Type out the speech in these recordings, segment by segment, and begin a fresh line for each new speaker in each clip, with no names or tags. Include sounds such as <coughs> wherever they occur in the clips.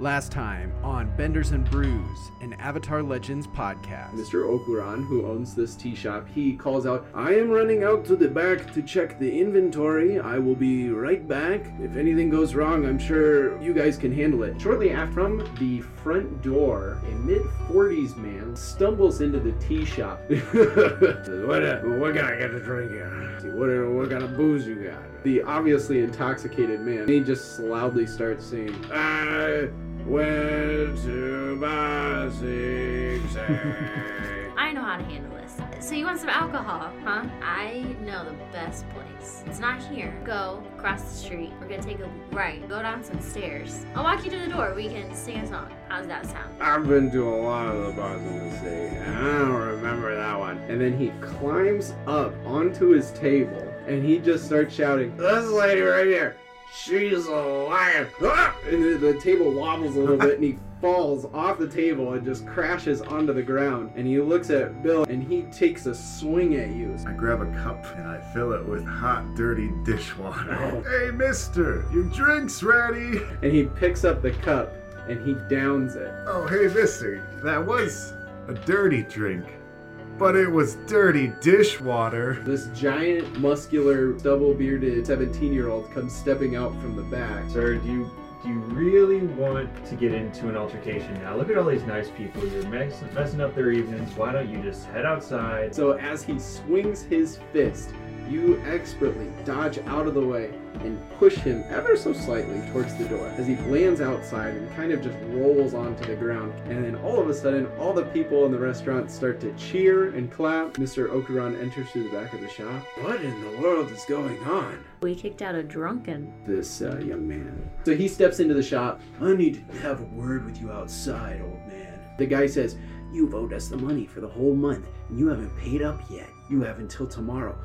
Last time on Benders and Brews, an Avatar Legends podcast.
Mr. Okuran, who owns this tea shop, he calls out, I am running out to the back to check the inventory. I will be right back. If anything goes wrong, I'm sure you guys can handle it. Shortly after, from the front door, a mid 40s man stumbles into the tea shop. <laughs> what, uh, what can I get to drink here? What, uh, what kind of booze you got? The obviously intoxicated man, he just loudly starts saying, I went to buy six
I know how to handle this. So you want some alcohol, huh? I know the best place. It's not here. Go across the street. We're gonna take a right. Go down some stairs. I'll walk you to the door. We can sing a song. How's that sound?
I've been to a lot of the bars in the city, and I don't remember that one. And then he climbs up onto his table, and he just starts shouting, "This lady right here, she's a liar!" Ah! And the, the table wobbles a little bit, and he <laughs> falls off the table and just crashes onto the ground. And he looks at Bill, and he takes a swing at you.
I grab a cup and I fill it with hot, dirty dishwater.
Oh.
Hey, mister, your drink's ready.
And he picks up the cup and he downs it.
Oh, hey, mister, that was a dirty drink, but it was dirty dishwater.
This giant, muscular, double-bearded 17-year-old comes stepping out from the back.
Sir, do you do you really want to get into an altercation now? Look at all these nice people. You're mess- messing up their evenings. Why don't you just head outside?
So as he swings his fist, you expertly dodge out of the way and push him ever so slightly towards the door as he lands outside and kind of just rolls onto the ground. And then all of a sudden, all the people in the restaurant start to cheer and clap. Mr. Okuran enters through the back of the shop. What in the world is going on?
We kicked out a drunken.
This uh, young man. So he steps into the shop. I need to have a word with you outside, old man. The guy says, You've owed us the money for the whole month, and you haven't paid up yet. You have until tomorrow.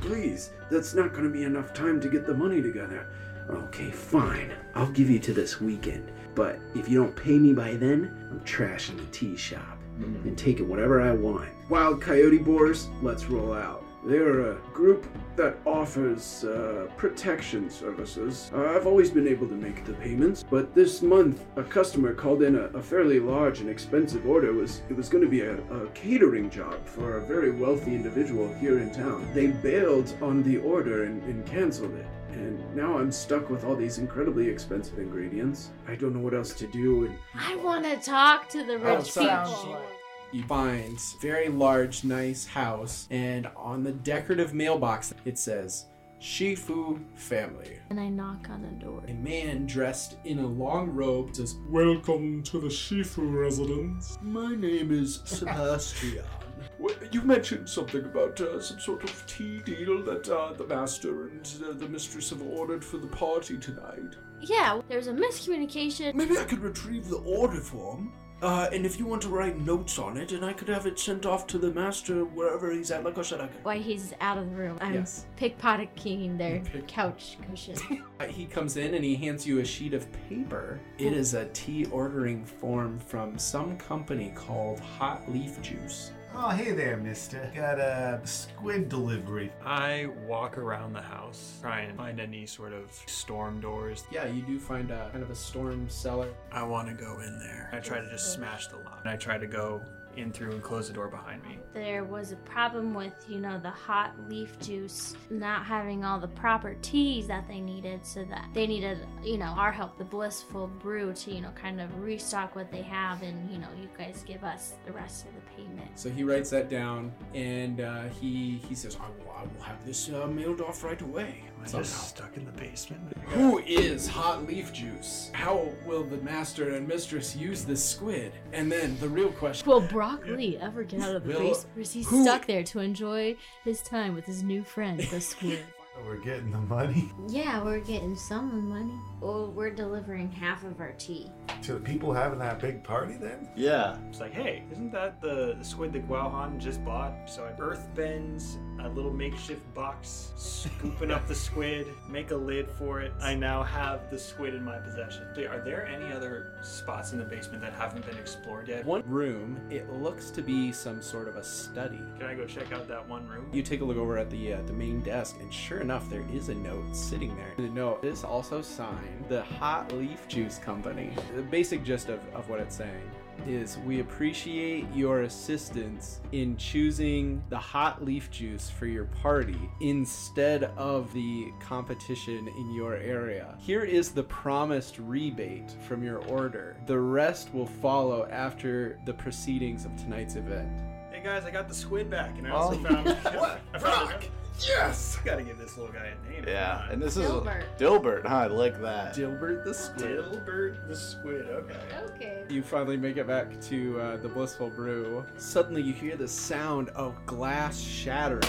Please, that's not going to be enough time to get the money together. Okay, fine. I'll give you to this weekend. But if you don't pay me by then, I'm trashing the tea shop mm. and taking whatever I want. Wild Coyote Boars, let's roll out. They're a group that offers uh, protection services. Uh, I've always been able to make the payments, but this month a customer called in a, a fairly large and expensive order. It was it was going to be a, a catering job for a very wealthy individual here in town. They bailed on the order and, and canceled it. And now I'm stuck with all these incredibly expensive ingredients. I don't know what else to do. And
I want to talk to the rich people.
You find very large, nice house, and on the decorative mailbox it says Shifu Family.
And I knock on the door.
A man dressed in a long robe says,
Welcome to the Shifu residence.
My name is Sebastian. <laughs>
Well, you mentioned something about uh, some sort of tea deal that uh, the master and uh, the mistress have ordered for the party tonight.
Yeah, there's a miscommunication.
Maybe I could retrieve the order form. Uh, and if you want to write notes on it, and I could have it sent off to the master wherever he's at. Like I said, I could.
Why he's out of the room. I'm
Yes.
pickpocketing their
Pick-
couch cushion. <laughs>
Uh, He comes in and he hands you a sheet of paper. It is a tea ordering form from some company called Hot Leaf Juice.
Oh, hey there, mister. Got a squid delivery.
I walk around the house, try and find any sort of storm doors.
Yeah, you do find a kind of a storm cellar.
I want to go in there. I try to just smash the lock. And I try to go in through and close the door behind me.
there was a problem with, you know, the hot leaf juice not having all the proper teas that they needed, so that they needed, you know, our help, the blissful brew, to, you know, kind of restock what they have, and, you know, you guys give us the rest of the payment.
So he writes that down and uh, he he says, I will, I will have this uh, mailed off right away.
Am I
Somehow.
just stuck in the basement?
Who is Hot Leaf Juice? How will the master and mistress use this squid? And then the real question
Will Brock Lee ever get out of the
Will-
base, or is he
who-
stuck there to enjoy his time with his new friend, the squid?
We're getting the money. <laughs>
yeah, we're getting some of the money. Well, we're delivering half of our tea.
To the people having that big party then?
Yeah.
It's like, hey, isn't that the, the squid that Guauhan just bought? So I earth bends a little makeshift box, scooping up the <laughs> squid, make a lid for it. I now have the squid in my possession. Are there any other spots in the basement that haven't been explored yet?
one room, it looks to be some sort of a study.
Can I go check out that one room?
You take a look over at the uh, the main desk, and sure enough, enough, there is a note sitting there. The note is also signed the Hot Leaf Juice Company. The basic gist of, of what it's saying is we appreciate your assistance in choosing the hot leaf juice for your party instead of the competition in your area. Here is the promised rebate from your order. The rest will follow after the proceedings of tonight's event.
Hey guys, I got the squid back, and I
Oh.
also found. <laughs> <laughs> I found
Brock! Yes!
Gotta give this little guy a name.
Yeah,
on.
and this is
Dilbert.
Dilbert, huh? I like that.
Dilbert the Squid.
Dilbert the squid. Okay.
Okay.
You finally make it back to uh, the Blissful Brew. Suddenly, you hear the sound of glass shattering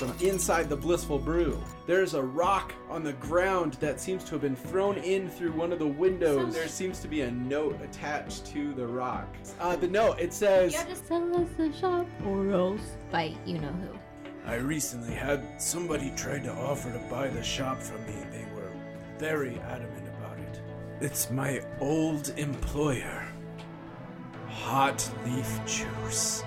from inside the Blissful Brew. There's a rock on the ground that seems to have been thrown in through one of the windows. There seems to be a note attached to the rock. Uh, the note it says,
You have to sell us the shop or else fight you know who.
I recently had somebody try to offer to buy the shop from me. They were very adamant about it. It's my old employer, Hot Leaf Juice.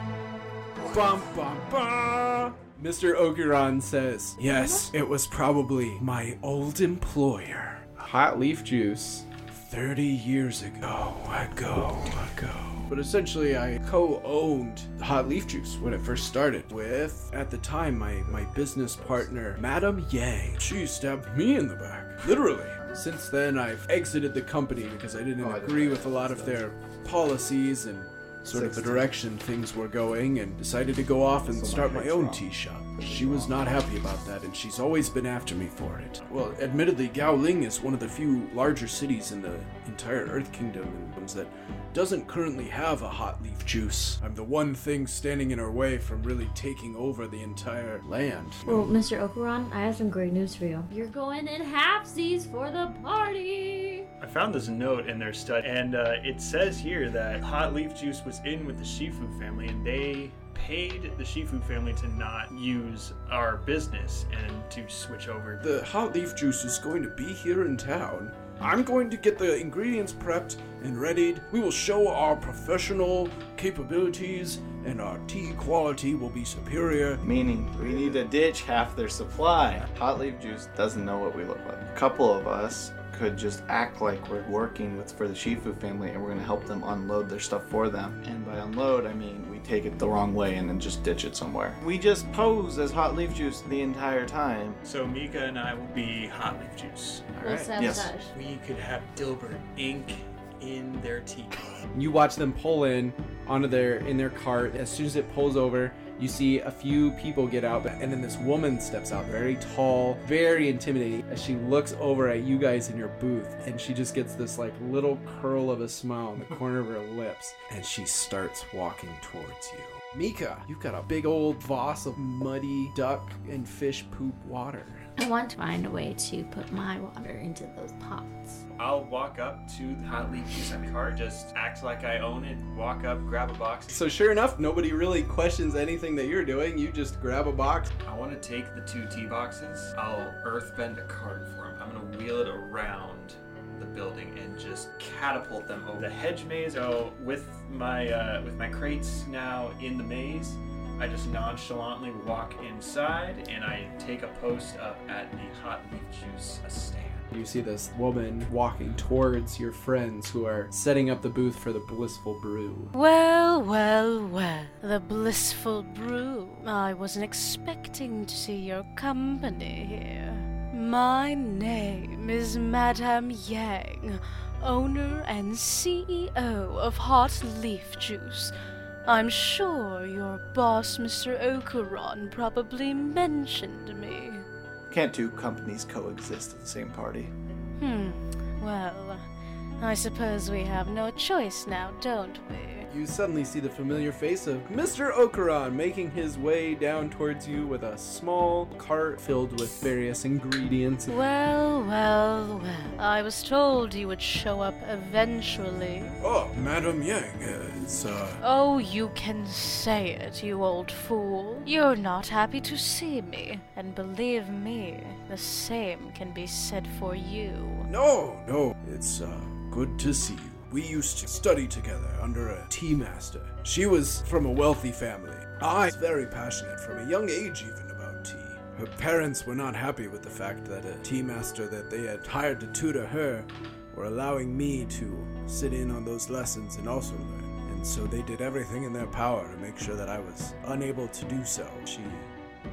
"Bum bum bum." Mr. Okuran says,
Yes, it was probably my old employer.
"Hot leaf juice."
30 years ago, ago, ago. But essentially, I co owned Hot Leaf Juice when it first started with, at the time, my, my business partner, Madame Yang. She stabbed me in the back, literally. Since then, I've exited the company because I didn't
Oh, I didn't
agree
know
with a lot of their policies and sort of the direction things were going and decided to go off and
So
start my
head's
own
wrong.
tea shop. She was not happy about that and she's always been after me for it. Well, admittedly, Gaoling is one of the few larger cities in the entire Earth Kingdom and ones that doesn't currently have a hot leaf juice. I'm the one thing standing in her way from really taking over the entire land.
Well, Mr. Okuran, I have some great news for you. You're going in halfsies for the party.
I found this note in their study, and uh, it says here that Hot Leaf Juice was in with the Shifu family, and they paid the Shifu family to not use our business and to switch over.
The hot leaf juice is going to be here in town. I'm going to get the ingredients prepped and readied. We will show our professional capabilities, and our tea quality will be superior.
Meaning, we need to ditch half their supply. Hot Leaf Juice doesn't know what we look like. A couple of us could just act like we're working with for the Shifu family and we're gonna help them unload their stuff for them. And by unload, I mean we take it the wrong way and then just ditch it somewhere. We just pose as Hot Leaf Juice the entire time.
So Mika and I will be Hot Leaf Juice.
We'll
Alright. Yes.
We could have Dilbert ink in their teeth.
You watch them pull in onto their in their cart. As soon as it pulls over, you see a few people get out, and then this woman steps out, very tall, very intimidating. As she looks over at you guys in your booth, and she just gets this like little curl of a smile on the <laughs> corner of her lips, and she starts walking towards you. Mika, you've got a big old vase of muddy duck and fish poop water.
I want to find a way to put my water into those pots.
I'll walk up to the Hot Leaf Juice cart, just act like I own it, walk up, grab a box.
So sure enough, nobody really questions anything that you're doing. You just grab a box.
I want to take the two tea boxes. I'll earthbend a cart for them. I'm gonna wheel it around the building and just catapult them over the hedge maze. So with my uh, with my crates now in the maze, I just nonchalantly walk inside and I take a post up at the hot leaf juice stand.
You see this woman walking towards your friends who are setting up the booth for the blissful brew.
Well, well, well, the blissful brew. I wasn't expecting to see your company here. My name is Madame Yang, owner and CEO of Hot Leaf Juice. I'm sure your boss, Mr. Okuran, probably mentioned me.
Can't two companies coexist at the same party?
Hmm, well, I suppose we have no choice now, don't we?
You suddenly see the familiar face of Mr. Okuran making his way down towards you with a small cart filled with various ingredients.
Well, well, well. I was told you would show up eventually.
Oh, Madame Yang, it's, uh,
Oh, you can say it, you old fool. You're not happy to see me. And believe me, the same can be said for you.
no, no, it's, uh, good to see you. We used to study together under a tea master. She was from a wealthy family. I was very passionate from a young age even about tea.
her parents were not happy with the fact that a tea master that they had hired to tutor her were allowing me to sit in on those lessons and also learn. And so they did everything in their power to make sure that I was unable to do so. She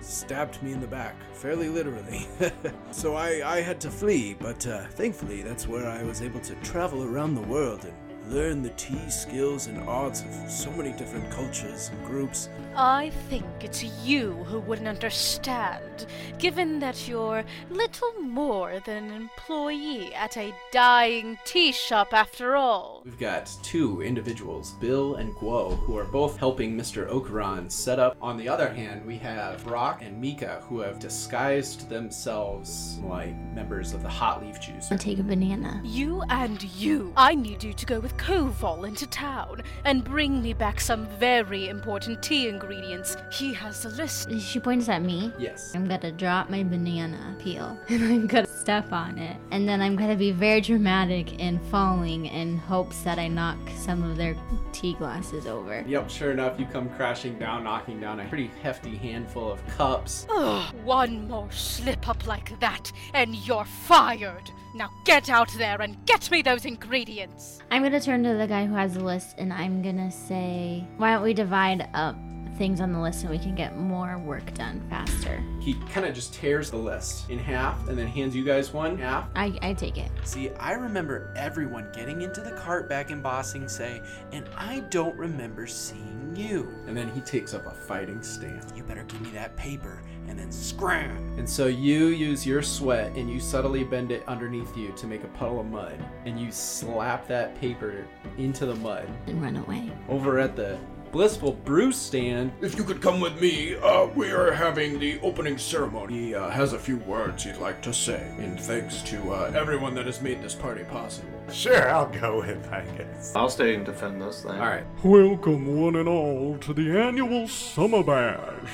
stabbed me in the back, fairly literally. <laughs> so I, I had to flee, but uh, thankfully that's where I was able to travel around the world and learn the tea skills and arts of so many different cultures and groups.
I think it's you who wouldn't understand, given that you're little more than an employee at a dying tea shop after all.
We've got two individuals, Bill and Guo, who are both helping Mr. Okuran set up. On the other hand, we have Brock and Mika, who have disguised themselves like members of the Hot Leaf Juice.
I'll take a banana.
You and you. I need you to go with Koval into town and bring me back some very important tea ingredients. He has the list.
She points at me.
Yes.
I'm gonna drop my banana peel <laughs> and I'm gonna step on it. And then I'm gonna be very dramatic in falling in hopes that I knock some of their tea glasses over.
Yep, sure enough, you come crashing down, knocking down a pretty hefty handful of cups.
Ugh, one more slip up like that, and you're fired. Now get out there and get me those ingredients.
I'm gonna turn to the guy who has the list and I'm gonna say, why don't we divide up things on the list so we can get more work done faster?
He kind of just tears the list in half and then hands you guys one half.
I, I take it.
See, I remember everyone getting into the cart back in Ba Sing Se, and I don't remember seeing you.
And then he takes up a fighting stance.
You better give me that paper and then scram.
And so you use your sweat and you subtly bend it underneath you to make a puddle of mud. And you slap that paper into the mud.
And run away.
Over at the Blissful Brew stand,
If you could come with me, uh, we are having the opening ceremony. He uh, has a few words he'd like to say, in thanks to uh, everyone that has made this party possible.
Sure, I'll go with, I guess.
I'll stay and defend this thing.
Alright,
Welcome, one and all, to the annual Summer Bash.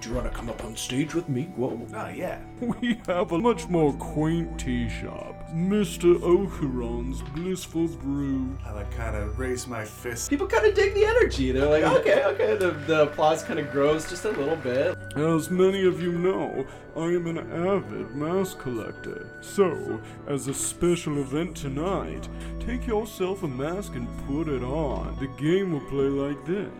Do you want to come up on stage with me? Whoa.
Oh, yeah.
We have a much more quaint tea shop. Mr. Okuran's Blissful Brew.
I like kind of raise my fist.
people kind of dig the energy. They're like, okay, okay. The, the applause kind of grows just a little bit.
As many of you know, I am an avid mask collector. So, as a special event tonight, take yourself a mask and put it on. The game will play like this.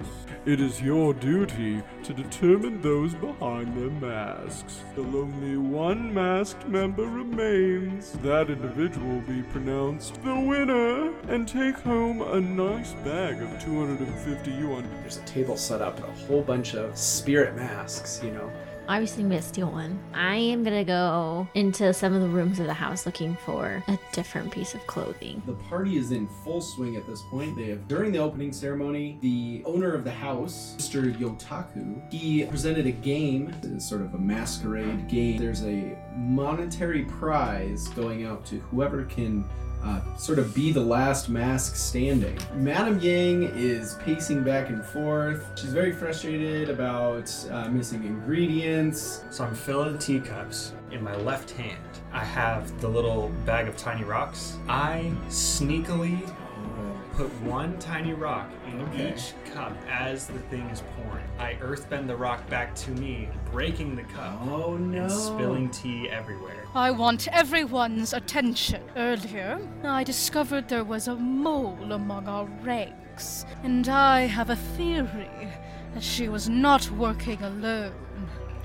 It is your duty to determine those behind their masks. Till only one masked member remains, that individual be pronounced the winner and take home a nice bag of 250 yuan.
There's a table set up, and a whole bunch of spirit masks, you know.
Obviously, I'm gonna steal one. I am gonna go into some of the rooms of the house looking for a different piece of clothing.
The party is in full swing at this point. They have during the opening ceremony, the owner of the house, Mr. Yotaku, he presented a game, it's sort of a masquerade game. There's a monetary prize going out to whoever can uh, sort of be the last mask standing. Madame Yang is pacing back and forth. She's very frustrated about uh, missing ingredients.
So I'm filling the teacups. In my left hand, I have the little bag of tiny rocks. I sneakily put one tiny rock in
Okay.
each cup as the thing is pouring. I earthbend the rock back to me, breaking the cup
Oh no!
and spilling tea everywhere.
I want everyone's attention. Earlier, I discovered there was a mole among our ranks, and I have a theory that she was not working alone.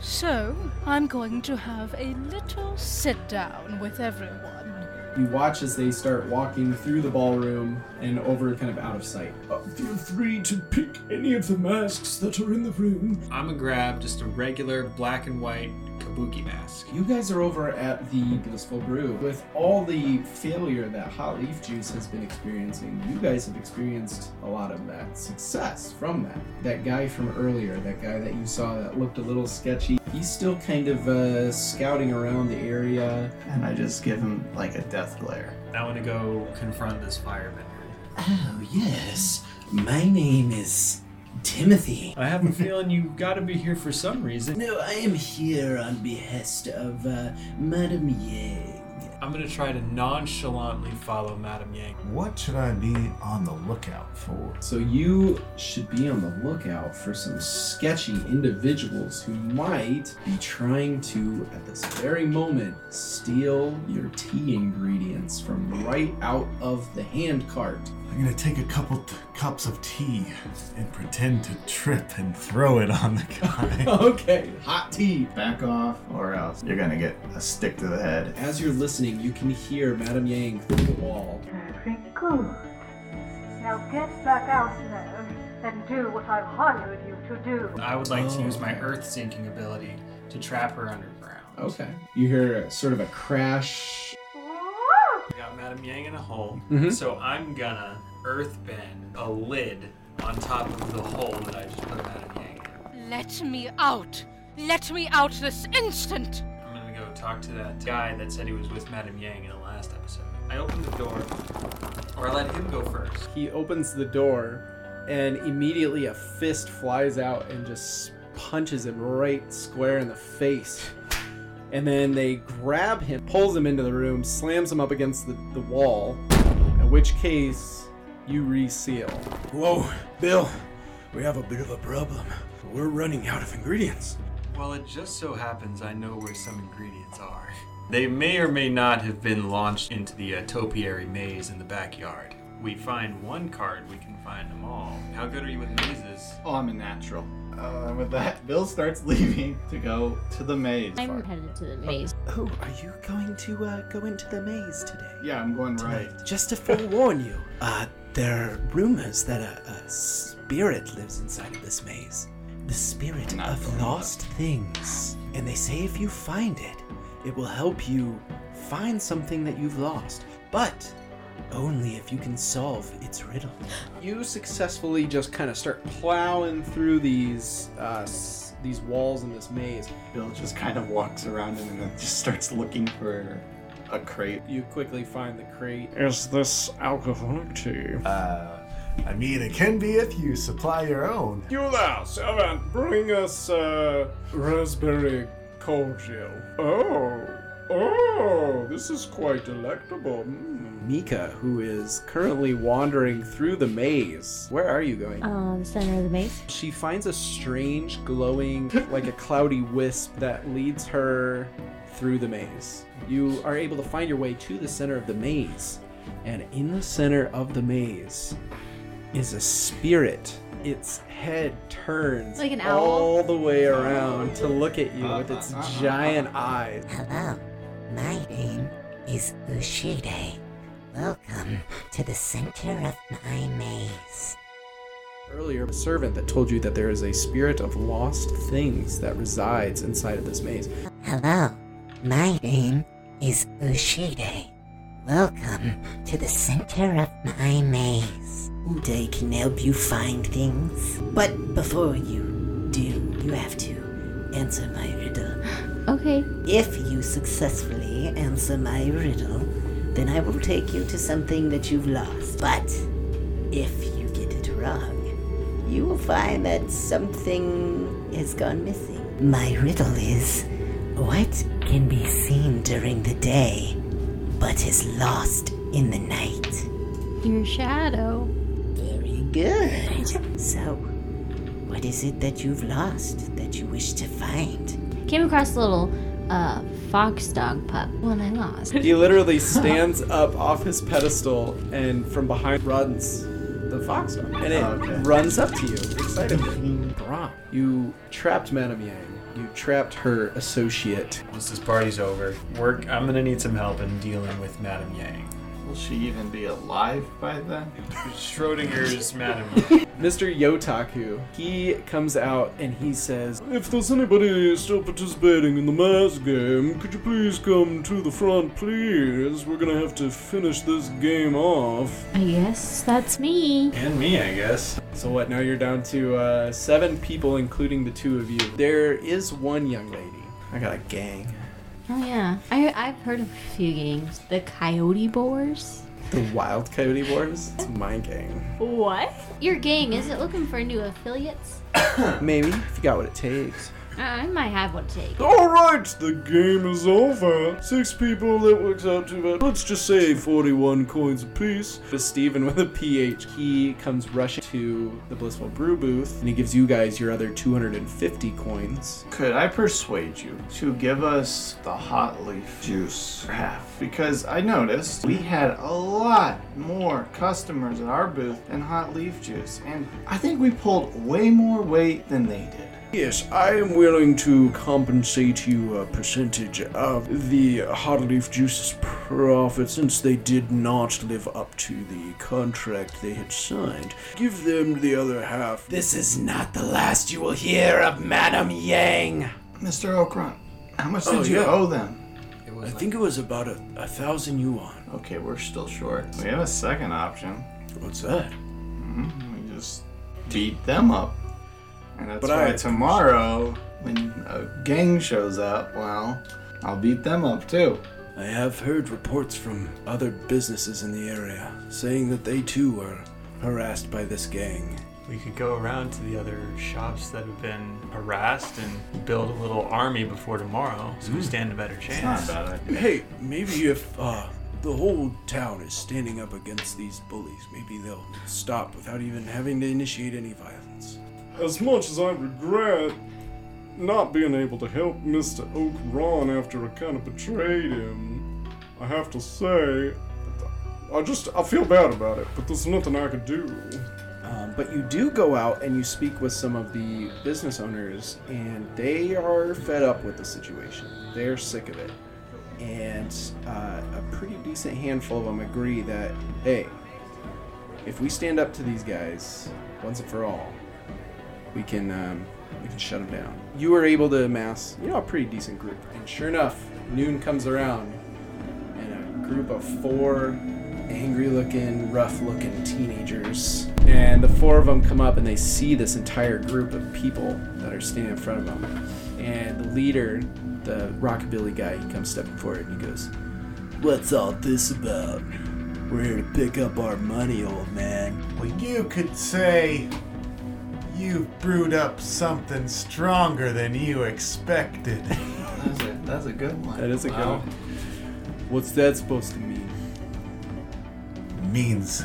So, I'm going to have a little sit down with everyone.
You watch as they start walking through the ballroom and over kind of out of sight.
Uh, feel free to pick any of the masks that are in the room.
I'm gonna grab just a regular black and white kabuki mask.
You guys are over at the Blissful Brew. With all the failure that Hot Leaf Juice has been experiencing, you guys have experienced a lot of that success from that. That guy from earlier, that guy that you saw that looked a little sketchy, he's still kind of uh, scouting around the area.
And I just give him like a death glare.
I wanna go confront this firebender.
Oh, yes. My name is Timothy.
I have a feeling you've gotta be here for some reason.
No, I am here on behest of uh, Madame Yang.
I'm gonna try to nonchalantly follow Madame Yang.
What should I be on the lookout for?
So you should be on the lookout for some sketchy individuals who might be trying to, at this very moment, steal your tea ingredients from right out of the hand cart.
I'm gonna take a couple t- cups of tea and pretend to trip and throw it on the guy. <laughs>
okay, hot tea.
Back off, or else you're gonna get a stick to the head.
As you're listening, you can hear Madame Yang through the wall.
Very good. Now get back out there and do what I've hired you to do.
I would like to
Oh.
use my earth sinking ability to trap her underground.
Okay. You hear sort of a crash.
We got Madame Yang in a hole,
Mhm.
so I'm gonna earth bend a lid on top of the hole that I just put Madame Yang in.
Let me out! Let me out this instant!
I'm gonna go talk to that guy that said he was with Madame Yang in the last episode. I open the door, or I let him go first.
He opens the door, and immediately a fist flies out and just punches him right square in the face. And then they grab him, pulls him into the room, slams him up against the, the wall, in which case you reseal.
Whoa, Bill, we have a bit of a problem. We're running out of ingredients.
Well, it just so happens I know where some ingredients are. They may or may not have been launched into the uh, topiary maze in the backyard. We find one card, we can find them all. How good are you with mazes?
Oh, I'm a natural. Uh, and with that, Bill starts <laughs> leaving to go to the maze.
I'm headed to the maze.
Oh, are you going to uh, go into the maze today?
Yeah, I'm going right.
Just to forewarn you, uh, there are rumors that a, a spirit lives inside of this maze. The spirit
Not
of
going
lost things. And they say if you find it, it will help you find something that you've lost. But only if you can solve its riddle.
You successfully just kind of start plowing through these uh, s- these walls in this maze.
Bill just kind of walks around and then just starts looking for a crate.
You quickly find the crate.
Is this alcoholic tea?
Uh, I mean, it can be if you supply your own.
You there, servant, bring us uh, raspberry cordial. Oh, oh, this is quite delectable. Mm. Mika, who is currently wandering through the maze. Where are you going?
Uh, the center of the maze.
She finds a strange, glowing, like a cloudy wisp that leads her through the maze. You are able to find your way to the center of the maze, and in the center of the maze is a spirit. Its head turns
Like an owl?
all the way around to look at you with its uh-huh. giant eyes.
Hello, my name is Ushide. Welcome to the center of my maze.
Earlier, a servant that told you that there is a spirit of lost things that resides inside of this maze.
Hello, my name is Ushide. Welcome to the center of my maze. Uday can help you find things. But before you do, you have to answer my riddle. <gasps>
Okay.
If you successfully answer my riddle, then I will take you to something that you've lost. But if you get it wrong, you will find that something has gone missing. My riddle is what can be seen during the day but is lost in the night?
Your shadow.
Very good. So, what is it that you've lost that you wish to find?
Came across a little uh, fox dog pup when I lost.
He literally stands up off his pedestal and from behind runs the fox dog. And it
Okay.
runs up to you excitedly. Brahm, you trapped Madame Yang. You trapped her associate.
Once this party's over, work. I'm gonna need some help in dealing with Madame Yang.
Will she even be alive by then? <laughs>
Schrodinger's Madame Yang. <laughs>
Mr. Yotaku, he comes out and he says, If there's anybody still participating in the mass game, could you please come to the front, please? We're gonna have to finish this game off.
I guess that's me.
and me, I guess.
So what, now you're down to uh, seven people, including the two of you. There is one young lady. I got a gang.
Oh yeah, I I've heard of a few games. The Coyote Boars.
The Wild Coyote Boars. It's my gang.
What? Your gang is it looking for new affiliates? <coughs>
Maybe, if you got what it takes.
I might have one it takes.
All right, the game is over. Six people, that works out too bad. Let's just say 41 coins apiece. Steven with a PH. He comes rushing to the Blissful Brew booth, and he gives you guys your other 250 coins.
Could I persuade you to give us the hot leaf juice for half? Because I noticed we had a lot more customers at our booth than hot leaf juice, and I think we pulled way more weight than they did.
Yes, I am willing to compensate you a percentage of the hot leaf juice's profit since they did not live up to the contract they had signed. Give them the other half.
This is not the last you will hear of Madame Yang.
Mr. Okron, how much did
Oh,
you
yeah.
owe them?
I think it was about a, a thousand yuan.
Okay, we're still short. We have a second option.
What's that?
hmm We just beat them up. And that's
But
why
I-
tomorrow, when a gang shows up, well, I'll beat them up too.
I have heard reports from other businesses in the area saying that they too are harassed by this gang.
We could go around to the other shops that have been harassed and build a little army before tomorrow, so we stand a better chance.
It's not
chance.
a bad idea.
Hey, maybe if uh, the whole town is standing up against these bullies, maybe they'll stop without even having to initiate any violence. As much as I regret not being able to help Mr. Oak Ron after I kind of betrayed him, I have to say, I just I feel bad about it, but there's nothing I could do. Um, but you do go out and you speak with some of the business owners, and they are fed up with the situation. They're sick of it. And uh, a pretty decent handful of them agree that, hey, if we stand up to these guys once and for all, we can um, we can shut them down. You were able to amass, you know, a pretty decent group. And sure enough, noon comes around, and a group of four angry-looking, rough-looking teenagers, and the four of them come up and they see this entire group of people that are standing in front of them. And the leader, the rockabilly guy, he comes stepping forward and he goes, "What's all this about? We're here to pick up our money, old man."
Well, you could say you've brewed up something stronger than you expected. <laughs>
That's a, that's a good one.
That is a good
Wow.
one. What's that supposed to mean?
Means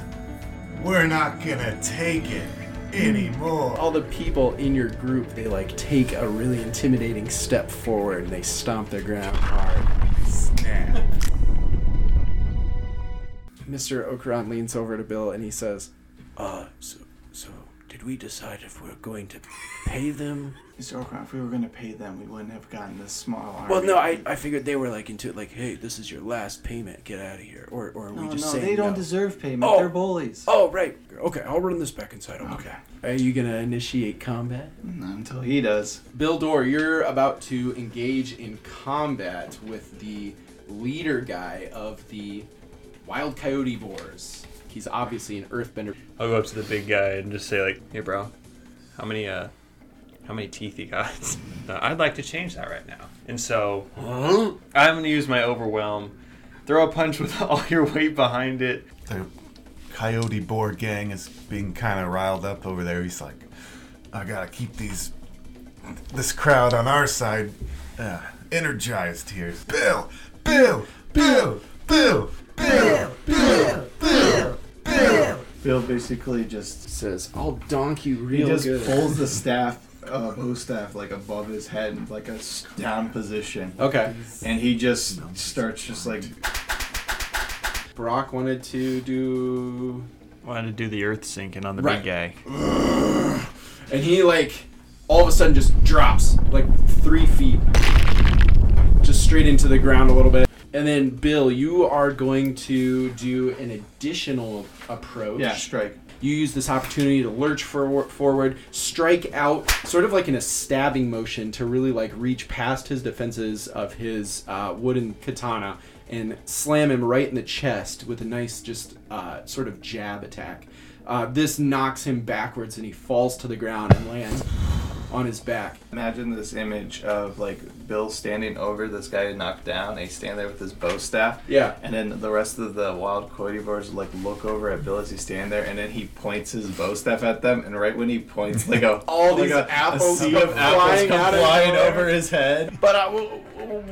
we're not gonna take it anymore.
All the people in your group, they like take a really intimidating step forward and they stomp their ground hard.
Snap.
Mr. Okran leans over to Bill and he says, "Uh, so, so did we decide if we're going to pay them?"
Mr. Okron, if we were gonna pay them, we wouldn't have gotten this small army.
Well, no, I, I figured they were like into it, like, "Hey, this is your last payment. Get out of here." Or, or are
No,
we just
no,
saying
they don't
no?
deserve payment.
Oh.
They're bullies.
Oh, right. Okay, I'll run this back inside. Okay.
Okay.
Are you gonna initiate combat?
Not until he does.
Bill Dorr, you're about to engage in combat with the leader guy of the Wild Coyote Boars. He's obviously an earthbender.
I'll go up to the big guy and just say like, "Hey, bro, how many uh, how many teeth you got? <laughs> I'd like to change that right now." And so I'm gonna use my overwhelm, throw a punch with <laughs> all your weight behind it.
The Coyote Boar gang is being kind of riled up over there. He's like, I gotta keep these, this crowd on our side, uh, energized here. Bill, Bill, Bill, Bill, Bill, Bill, Bill, Bill.
Bill basically just
Says, I'll donk you
he just
good.
pulls the <laughs> staff, uh, bow staff, like above his head, in like a down position,
Okay.
and he just starts just like
Brock wanted to do.
Wanted to do the earth sinking on the
Right.
big guy. <sighs>
And he, like, all of a sudden just drops, like, three feet. Just straight into the ground a little bit. And then, Bill, you are going to do an additional approach.
yeah strike.
You use this opportunity to lurch forward, forward, strike out, sort of like in a stabbing motion to really like reach past his defenses of his uh, wooden katana and slam him right in the chest with a nice, just uh, sort of jab attack. Uh, this knocks him backwards and he falls to the ground and lands on his back.
Imagine this image of like Bill standing over this guy who knocked down, and he's standing there with his bow staff.
Yeah.
And then the rest of the wild coyote like look over at Bill as he's standing there, and then he points his bow staff at them, and right when he points, like a <laughs>
All
like
these
a,
apples
a sea of apples
flying
come flying over his head.
But uh, we'll,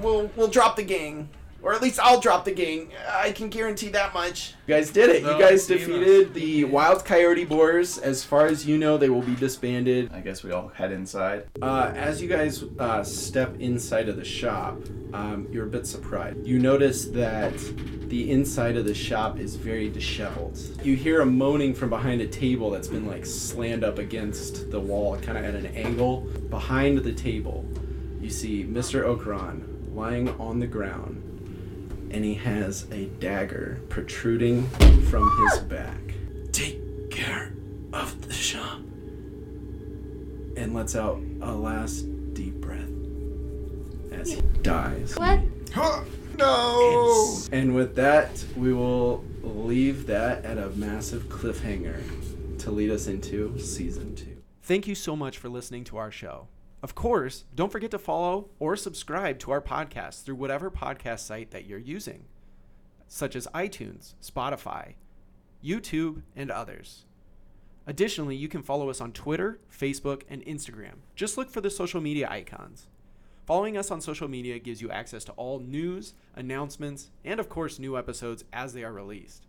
we'll we'll drop the gang, or at least I'll drop the gang. I can guarantee that much. You guys did it.
No,
you guys
team
defeated the wild coyote boars. As far as you know, they will be disbanded.
I guess we all head inside.
Uh, as you guys uh, step inside of the shop, um, you're a bit surprised. You notice that the inside of the shop is very disheveled. You hear a moaning from behind a table that's been like slammed up against the wall, kind of at an angle. Behind the table, you see Mr. Okran lying on the ground, and he has a dagger protruding from his back. Take care of the shop and lets out a last deep breath as he dies.
What?
no!
And with that, we will leave that at a massive cliffhanger to lead us into season two. Thank you so much for listening to our show. Of course, don't forget to follow or subscribe to our podcast through whatever podcast site that you're using, such as iTunes, Spotify, YouTube, and others. Additionally, you can follow us on Twitter, Facebook, and Instagram. Just look for the social media icons. Following us on social media gives you access to all news, announcements, and of course, new episodes as they are released.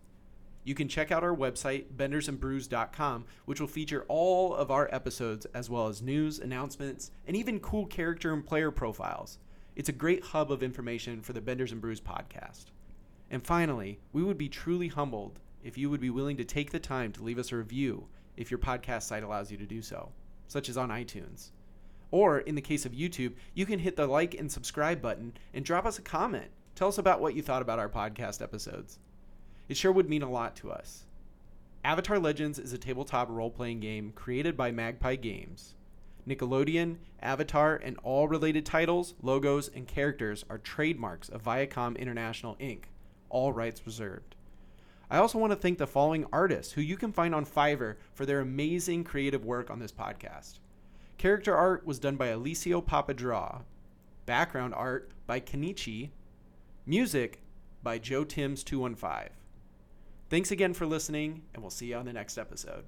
You can check out our website, bendersandbrews.com, which will feature all of our episodes as well as news, announcements, and even cool character and player profiles. It's a great hub of information for the Benders and Brews podcast. And finally, we would be truly humbled if you would be willing to take the time to leave us a review if your podcast site allows you to do so, such as on iTunes. Or in the case of YouTube, you can hit the like and subscribe button and drop us a comment. Tell us about what you thought about our podcast episodes. It sure would mean a lot to us. Avatar Legends is a tabletop role playing game created by Magpie Games. Nickelodeon, Avatar, and all related titles, logos, and characters are trademarks of Viacom International Inc., all rights reserved. I also want to thank the following artists who you can find on Fiverr for their amazing creative work on this podcast. Character art was done by Alessio Papadraw. Background art by Kennicchi. Music by Joe Timms 215. Thanks again for listening, and we'll see you on the next episode.